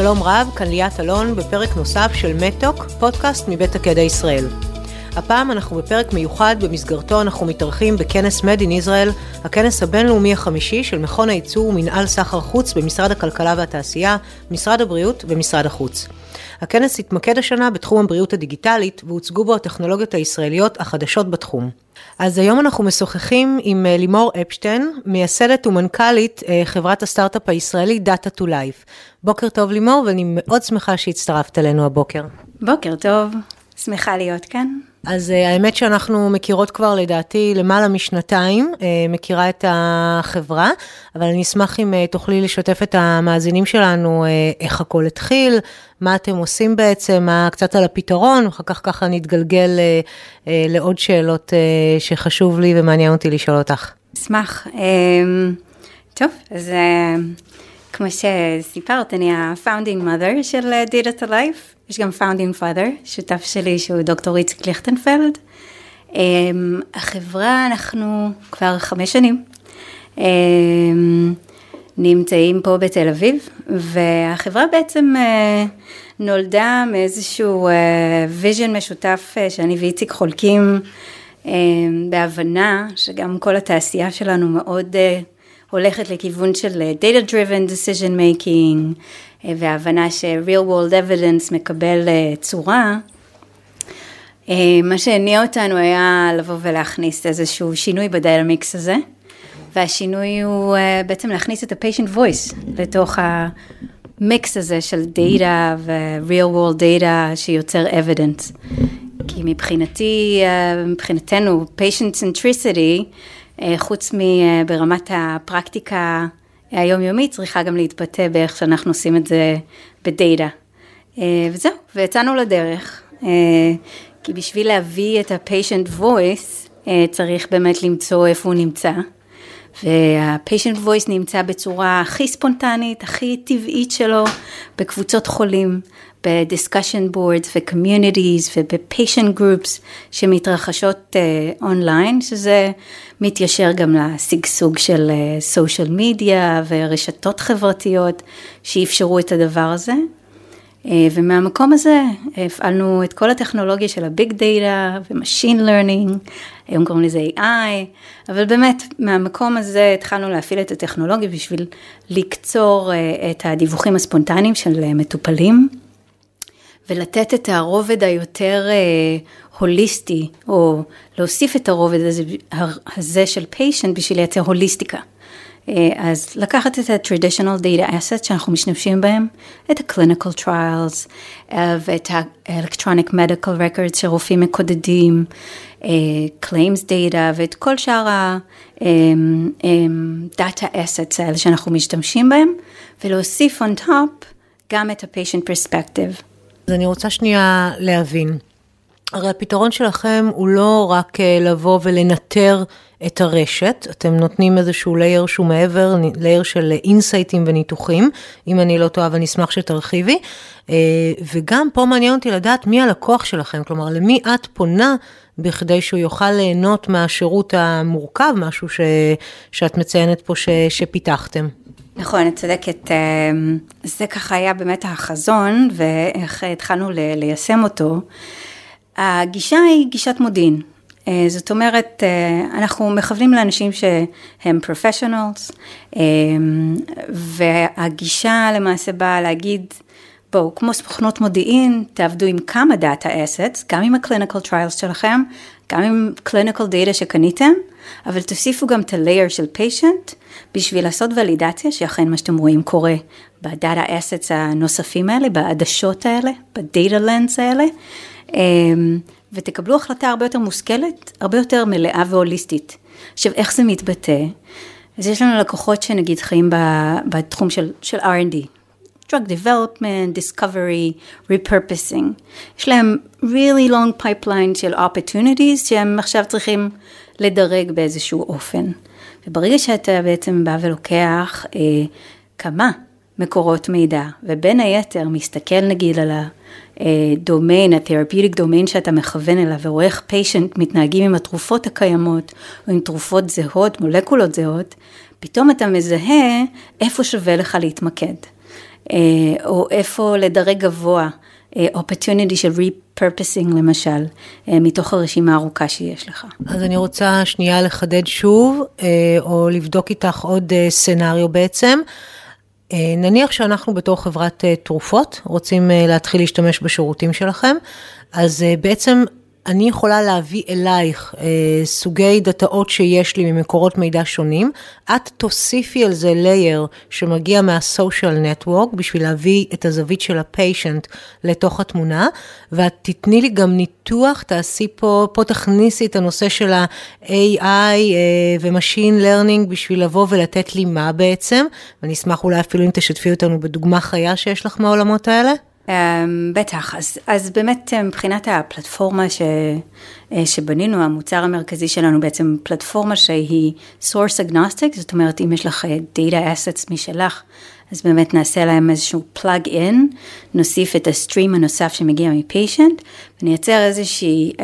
שלום רב, כאן ליאת אלון בפרק נוסף של מתוק, פודקאסט מבית הקדע ישראל. הפעם אנחנו בפרק מיוחד, במסגרתו אנחנו מתארחים בכנס Made in Israel, הכנס הבינלאומי החמישי של מכון הייצור ומנהל סחר חוץ במשרד הכלכלה והתעשייה, משרד הבריאות ומשרד החוץ. הכנס התמקד השנה בתחום הבריאות הדיגיטלית, והוצגו בו הטכנולוגיות הישראליות החדשות בתחום. אז היום אנחנו משוחחים עם אה, לימור אפשטיין, מייסדת ומנכ"לית אה, חברת הסטארט-אפ הישראלי Data to Life. בוקר טוב לימור, ואני מאוד שמחה שהצטרפת אלינו הבוקר. בוקר טוב, שמחה להיות כאן. אז uh, האמת שאנחנו מכירות כבר לדעתי למעלה משנתיים, uh, מכירה את החברה, אבל אני אשמח אם uh, תוכלי לשתף את המאזינים שלנו איך הכל התחיל, מה אתם עושים בעצם, מה קצת על הפתרון, אחר כך ככה נתגלגל לעוד שאלות שחשוב לי ומעניין אותי לשאול אותך. אשמח. Um, טוב, אז כמו שסיפרת, אני ה-founding mother של Data to Life. יש גם founding father, שותף שלי שהוא דוקטור איציק ליכטנפלד. אמ, החברה, אנחנו כבר חמש שנים אמ, נמצאים פה בתל אביב, והחברה בעצם אה, נולדה מאיזשהו vision אה, משותף אה, שאני ואיציק חולקים אמ, בהבנה שגם כל התעשייה שלנו מאוד הולכת לכיוון של data driven decision making, וההבנה ש-real world evidence מקבל אה, צורה, אה, מה שהניע אותנו היה לבוא ולהכניס איזשהו שינוי בדיילמיקס הזה, והשינוי הוא אה, בעצם להכניס את ה-patient voice לתוך המיקס הזה של data ו-real world data שיוצר evidence. כי מבחינתי, מבחינתנו, patient centricity, חוץ מברמת הפרקטיקה היומיומי צריכה גם להתבטא באיך שאנחנו עושים את זה בדאטה. אה, וזהו, ויצאנו לדרך, אה, כי בשביל להביא את ה-patient voice, אה, צריך באמת למצוא איפה הוא נמצא. וה-patient voice נמצא בצורה הכי ספונטנית, הכי טבעית שלו, בקבוצות חולים, ב-discussion boards ו-communities וב-patient groups שמתרחשות אונליין, אה, שזה מתיישר גם לשגשוג של אה, מדיה ורשתות חברתיות שאפשרו את הדבר הזה. אה, ומהמקום הזה הפעלנו את כל הטכנולוגיה של ה-big data ו-machine learning, היום קוראים לזה AI, אבל באמת מהמקום הזה התחלנו להפעיל את הטכנולוגיה בשביל לקצור uh, את הדיווחים הספונטניים של מטופלים. ולתת את הרובד היותר אה, הוליסטי, או להוסיף את הרובד הזה, הזה של פיישנט בשביל לייצר הוליסטיקה. אה, אז לקחת את ה-traditional data assets שאנחנו משתמשים בהם, את ה-clinical trials אה, ואת ה-electronic medical records שרופאים מקודדים, אה, claims data ואת כל שאר ה-data assets האלה שאנחנו משתמשים בהם, ולהוסיף on top גם את ה-patient perspective. אז אני רוצה שנייה להבין. הרי הפתרון שלכם הוא לא רק אה, לבוא ולנטר את הרשת, אתם נותנים איזשהו לייר שהוא מעבר, לייר של אינסייטים וניתוחים, אם אני לא טועה ואני אשמח שתרחיבי, אה, וגם פה מעניין אותי לדעת מי הלקוח שלכם, כלומר למי את פונה בכדי שהוא יוכל ליהנות מהשירות המורכב, משהו ש, שאת מציינת פה ש, שפיתחתם. נכון, את צודקת. זה ככה היה באמת החזון, ואיך התחלנו ליישם אותו. הגישה היא גישת מודיעין. אה, זאת אומרת, אה, אנחנו מכוונים לאנשים שהם professionals, אמ, והגישה למעשה באה להגיד, בואו, כמו סוכנות מודיעין, תעבדו עם כמה data assets, גם עם ה-clinical trials שלכם, גם עם clinical data שקניתם, אבל תוסיפו גם את ה-layer של patient, בשביל לעשות ולידציה שאכן מה שאתם רואים קורה בדאטה אסטס הנוספים האלה, בעדשות האלה, בדאטה לנס האלה, ותקבלו החלטה הרבה יותר מושכלת, הרבה יותר מלאה והוליסטית. עכשיו, איך זה מתבטא? אז יש לנו לקוחות שנגיד חיים בתחום של, של R&D, drug development, discovery, repurposing. יש להם really long pipeline של opportunities שהם עכשיו צריכים לדרג באיזשהו אופן. וברגע שאתה בעצם בא ולוקח אה, כמה מקורות מידע, ובין היתר מסתכל נגיד על הדומיין, ה-therapeutic domain שאתה מכוון אליו, ורואה איך פיישנט מתנהגים עם התרופות הקיימות, או עם תרופות זהות, מולקולות זהות, פתאום אתה מזהה איפה שווה לך להתמקד. או איפה לדרג גבוה, opportunity של repurposing למשל, מתוך הרשימה הארוכה שיש לך. אז אני רוצה שנייה לחדד שוב, או לבדוק איתך עוד סצנריו בעצם. נניח שאנחנו בתור חברת תרופות רוצים להתחיל להשתמש בשירותים שלכם, אז בעצם אני יכולה להביא אלייך אה, סוגי דאטאות שיש לי ממקורות מידע שונים, את תוסיפי על זה לייר שמגיע מה-social network בשביל להביא את הזווית של הפיישנט לתוך התמונה, ואת תתני לי גם ניתוח, תעשי פה, פה תכניסי את הנושא של ה-AI אה, ו-Machine Learning בשביל לבוא ולתת לי מה בעצם, ואני אשמח אולי אפילו אם תשתפי אותנו בדוגמה חיה שיש לך מהעולמות האלה. Um, בטח, אז, אז באמת אה, מבחינת הפלטפורמה ש, אה, שבנינו, המוצר המרכזי שלנו בעצם פלטפורמה שהיא source agnostic, זאת אומרת אם יש לך אה, data assets משלך, אז באמת נעשה להם איזשהו plug in, נוסיף את הסטרים הנוסף שמגיע מפיישנט, ונייצר איזושהי, um,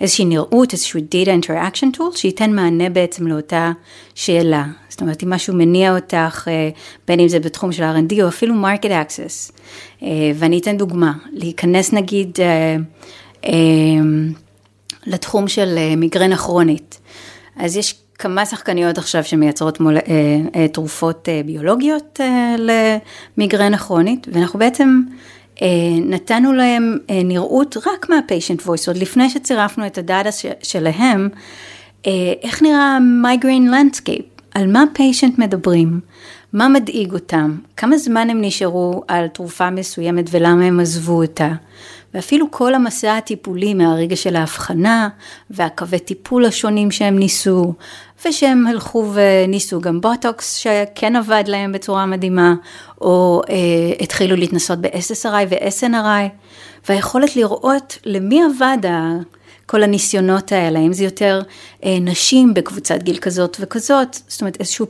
איזושהי נראות, איזשהו data interaction tool, שייתן מענה בעצם לאותה שאלה. זאת אומרת, אם משהו מניע אותך, אה, בין אם זה בתחום של R&D או אפילו market access. אה, ואני אתן דוגמה, להיכנס נגיד אה, לתחום של מיגרנה כרונית. אז יש כמה שחקניות עכשיו שמייצרות מול, תרופות ביולוגיות למיגרנה כרונית, ואנחנו בעצם נתנו להם נראות רק מה-patient voice, עוד לפני שצירפנו את הדאטה שלהם, איך נראה migraine landscape. על מה patient מדברים, מה מדאיג אותם, כמה זמן הם נשארו על תרופה מסוימת ולמה הם עזבו אותה. ואפילו כל המסע הטיפולי מהרגע של ההבחנה והקווי טיפול השונים שהם ניסו, ושהם הלכו וניסו גם בוטוקס שכן עבד להם בצורה מדהימה, או אה, התחילו להתנסות ב-SSRI ו-SNRI, והיכולת לראות למי עבד כל הניסיונות האלה, אם זה יותר אה, נשים בקבוצת גיל כזאת וכזאת, זאת אומרת איזשהו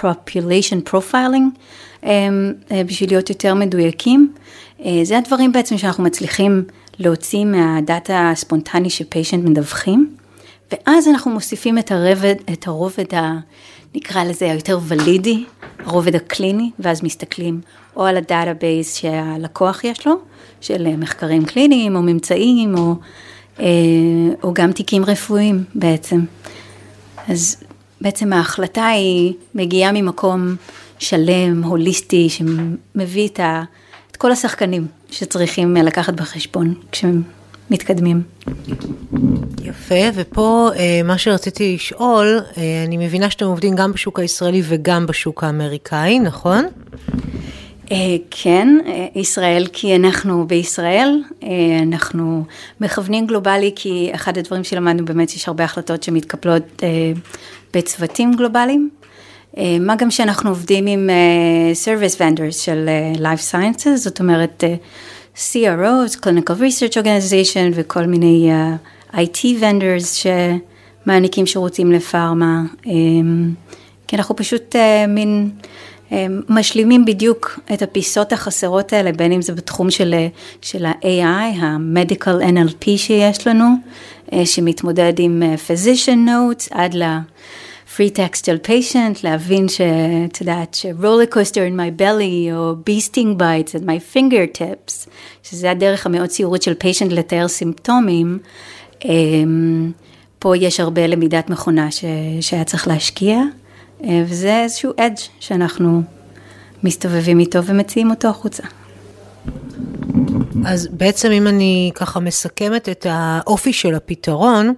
population profiling, אה, אה, בשביל להיות יותר מדויקים. אה, זה הדברים בעצם שאנחנו מצליחים להוציא מהדאטה הספונטני ש-patient מדווחים, ואז אנחנו מוסיפים את הרובד, את הרובד ה... נקרא לזה היותר valid-י, הרובד הקליני, ואז מסתכלים או על ה-database שהלקוח יש לו, של מחקרים קליניים או ממצאים או אה, או גם תיקים רפואיים בעצם. אז בעצם ההחלטה היא מגיעה ממקום שלם, הוליסטי, שמביא את, ה, את כל השחקנים שצריכים לקחת בחשבון כשהם מתקדמים. יפה, ופה אה, מה שרציתי לשאול, אה, אני מבינה שאתם עובדים גם בשוק הישראלי וגם בשוק האמריקאי, נכון? אה, כן, אה, ישראל כי אנחנו בישראל, אה, אנחנו מכוונים גלובלי כי אחד הדברים שלמדנו באמת יש הרבה החלטות שמתקפלות בצוותים גלובליים. מה גם שאנחנו עובדים עם service vendors של life sciences, זאת אומרת CROs, clinical research organization וכל מיני IT vendors שמעניקים שירותים לפארמה, כי אנחנו פשוט מין משלימים בדיוק את הפיסות החסרות האלה, בין אם זה בתחום של, של ה-AI, ה-Medical NLP שיש לנו, אה, שמתמודד עם אה, physician notes עד ל... free textual patient, להבין שאת יודעת, ש-roller coaster in my belly, או bee sting bites at my fingertips, שזה הדרך המאוד ציורית של patient לתאר סימפטומים, אמ, פה יש הרבה למידת מכונה ש... שהיה צריך להשקיע. אה, וזה איזשהו אדג' שאנחנו מסתובבים איתו ומציעים אותו החוצה. אז בעצם אם אני ככה מסכמת את האופי של הפתרון,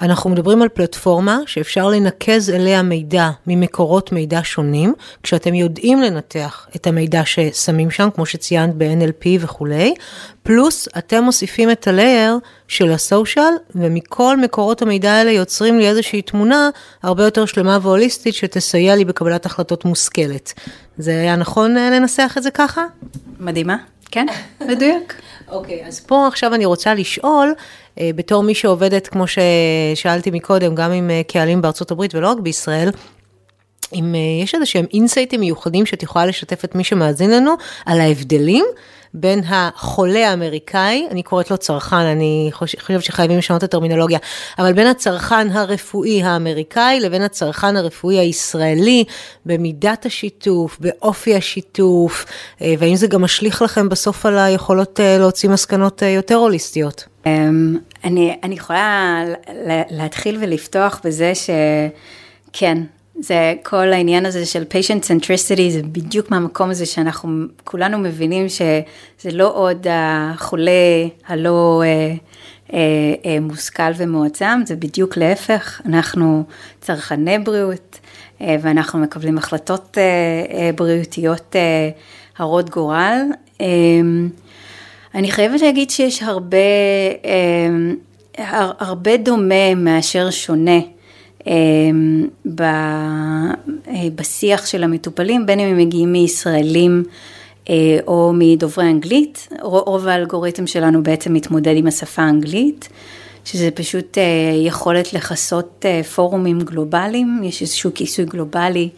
אנחנו מדברים על פלטפורמה שאפשר לנקז אליה מידע ממקורות מידע שונים, כשאתם יודעים לנתח את המידע ששמים שם, כמו שציינת ב-NLP וכולי, פלוס אתם מוסיפים את הלייר של הסושיאל, ומכל מקורות המידע האלה יוצרים לי איזושהי תמונה הרבה יותר שלמה והוליסטית שתסייע לי בקבלת החלטות מושכלת. זה היה נכון אה, לנסח את זה ככה? מדהימה, כן, מדויק. אוקיי, okay, אז פה עכשיו אני רוצה לשאול, אה, בתור מי שעובדת, כמו ששאלתי מקודם, גם עם אה, קהלים בארצות הברית ולא רק בישראל, אם יש איזה שהם אינסייטים מיוחדים שאת יכולה לשתף את מי שמאזין לנו על ההבדלים בין החולה האמריקאי, אני קוראת לו צרכן, אני חושבת שחייבים לשנות את הטרמינולוגיה, אבל בין הצרכן הרפואי האמריקאי לבין הצרכן הרפואי הישראלי, במידת השיתוף, באופי השיתוף, אה, והאם זה גם משליך לכם בסוף על היכולות אה, להוציא מסקנות אה, יותר הוליסטיות? אמ, אני, אני יכולה להתחיל ולפתוח בזה שכן, זה כל העניין הזה של patient centricity, זה בדיוק מהמקום הזה שאנחנו כולנו מבינים שזה לא עוד החולה הלא אה, אה, אה, מושכל ומועצם, זה בדיוק להפך, אנחנו צרכני בריאות אה, ואנחנו מקבלים החלטות אה, אה, בריאותיות אה, הרות גורל. אה, אני חייבת להגיד שיש הרבה, אה, הרבה דומה מאשר שונה. אמ, אה, בשיח של המטופלים, בין אם הם מגיעים מישראלים אה, או מדוברי אנגלית, רוב האלגוריתם שלנו בעצם מתמודד עם השפה האנגלית, שזה פשוט אה, יכולת לכסות פורומים גלובליים, יש איזשהו כיסוי גלובלי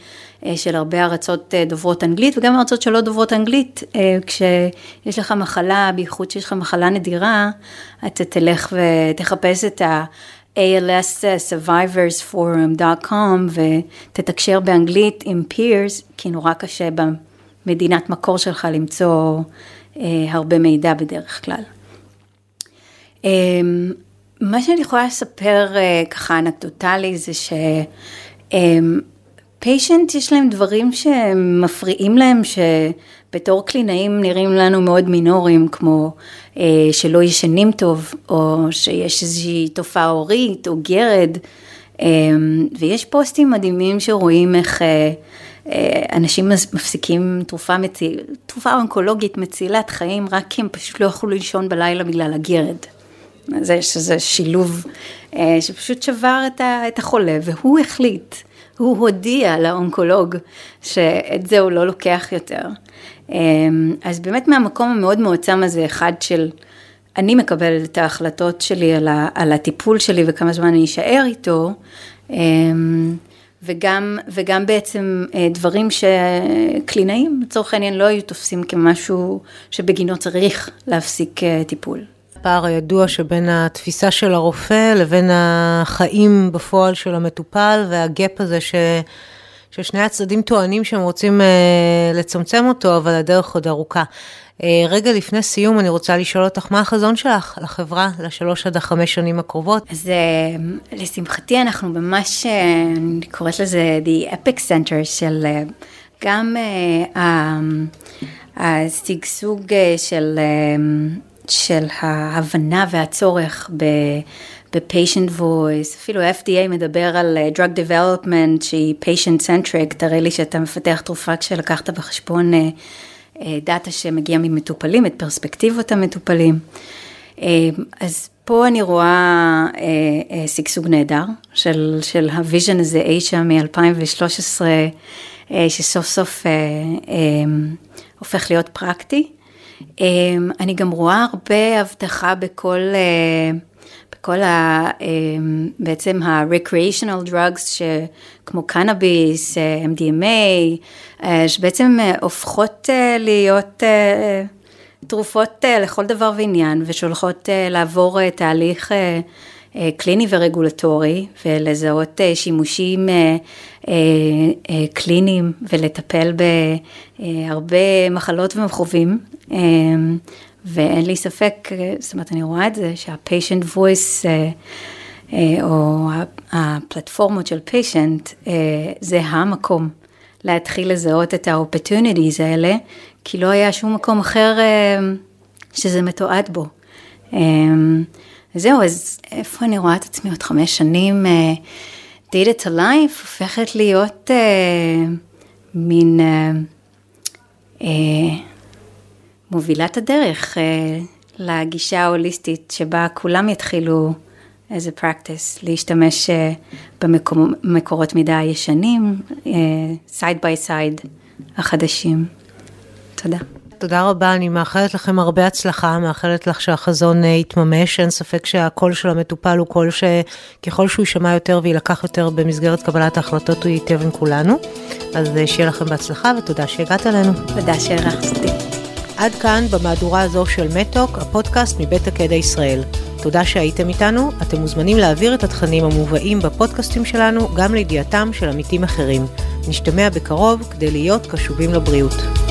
של הרבה ארצות דוברות אנגלית וגם ארצות שלא דוברות אנגלית, כשיש לך מחלה, בייחוד שיש לך מחלה נדירה, אתה תלך ותחפש את ה... alssurvivorsforum.com ותתקשר באנגלית עם peers, כי נורא קשה במדינת מקור שלך למצוא אה, הרבה מידע בדרך כלל. אה, מה שאני יכולה לספר אה, ככה אנקדוטלי זה ש... אה, פיישנט יש להם דברים שמפריעים להם, שבתור קלינאים נראים לנו מאוד מינוריים, כמו אה, שלא ישנים טוב, או שיש איזושהי תופעה הורית או גרד, אה, ויש פוסטים מדהימים שרואים איך אה, אה, אנשים מפסיקים תרופה, מציל, תרופה אונקולוגית מצילת חיים, רק כי הם פשוט לא יכלו לישון בלילה בגלל הגרד. זה שזה שילוב אה, שפשוט שבר את החולה, והוא החליט. הוא הודיע לאונקולוג שאת זה הוא לא לוקח יותר. אמ, אז באמת מהמקום המאוד מועצם הזה, אחד של אני מקבלת את ההחלטות שלי על, ה, על הטיפול שלי וכמה זמן אני אשאר איתו, אמ, וגם, וגם בעצם אה, דברים שקלינאים לצורך העניין לא היו תופסים כמשהו שבגינו צריך להפסיק אה, טיפול. הפער הידוע שבין התפיסה של הרופא לבין החיים בפועל של המטופל, והגאפ הזה ש... ששני הצדדים טוענים שהם רוצים uh, לצמצם אותו, אבל הדרך עוד ארוכה. Uh, רגע לפני סיום, אני רוצה לשאול אותך, מה החזון שלך לחברה לשלוש עד החמש שנים הקרובות? אז uh, לשמחתי אנחנו ממש, uh, אני קוראת לזה The Epic Center של uh, גם uh, השגשוג uh, של... Uh, של ההבנה והצורך ב-patient voice, אפילו ה-FDA מדבר על אה, drug development שהיא patient centric, תראה לי שאתה מפתח תרופה כשלקחת בחשבון אה, אה, דאטה שמגיע ממטופלים, את פרספקטיבות המטופלים. אז פה אני רואה שגשוג נהדר של, של ה-vision הזה אי שם מ-2013, שסוף סוף הופך להיות פרקטי. אני גם רואה הרבה הבטחה בכל, אה, בכל ה... אמ, בעצם ה-recreational drugs כמו קנאביס, אה, MDMA, אה, שבעצם הופכות להיות תרופות לכל דבר ועניין ושולחות לעבור תהליך קליני ורגולטורי ולזהות שימושים קליניים ולטפל בהרבה מחלות ומכאובים אמ, ואין לי ספק, זאת אומרת, אני רואה את זה, שה-patient voice, אה, אה, או הפלטפורמות של patient, אה, זה המקום להתחיל לזהות את ה-opportunities האלה, כי לא היה שום מקום אחר שזה מתועד בו. זהו, אז איפה אני רואה את עצמי עוד חמש שנים? Data to Life הופכת להיות מין... מובילת הדרך אה, לגישה ההוליסטית שבה כולם יתחילו איזה practice להשתמש אה, במקורות מידע הישנים, side by side החדשים. תודה. תודה רבה, אני מאחלת לכם הרבה הצלחה, מאחלת לך שהחזון אה, יתממש, אין ספק שהקול של המטופל הוא קול שככל שהוא יישמע יותר ויילקח יותר במסגרת קבלת ההחלטות הוא ייטב עם כולנו. אז שיהיה לכם בהצלחה ותודה שהגעת אלינו. תודה אותי. עד כאן במהדורה הזו של מתוק, הפודקאסט מבית הקדע ישראל. תודה שהייתם איתנו, אתם מוזמנים להעביר את התכנים המובאים בפודקאסטים שלנו גם לידיעתם של עמיתים אחרים. נשתמע בקרוב כדי להיות קשובים לבריאות.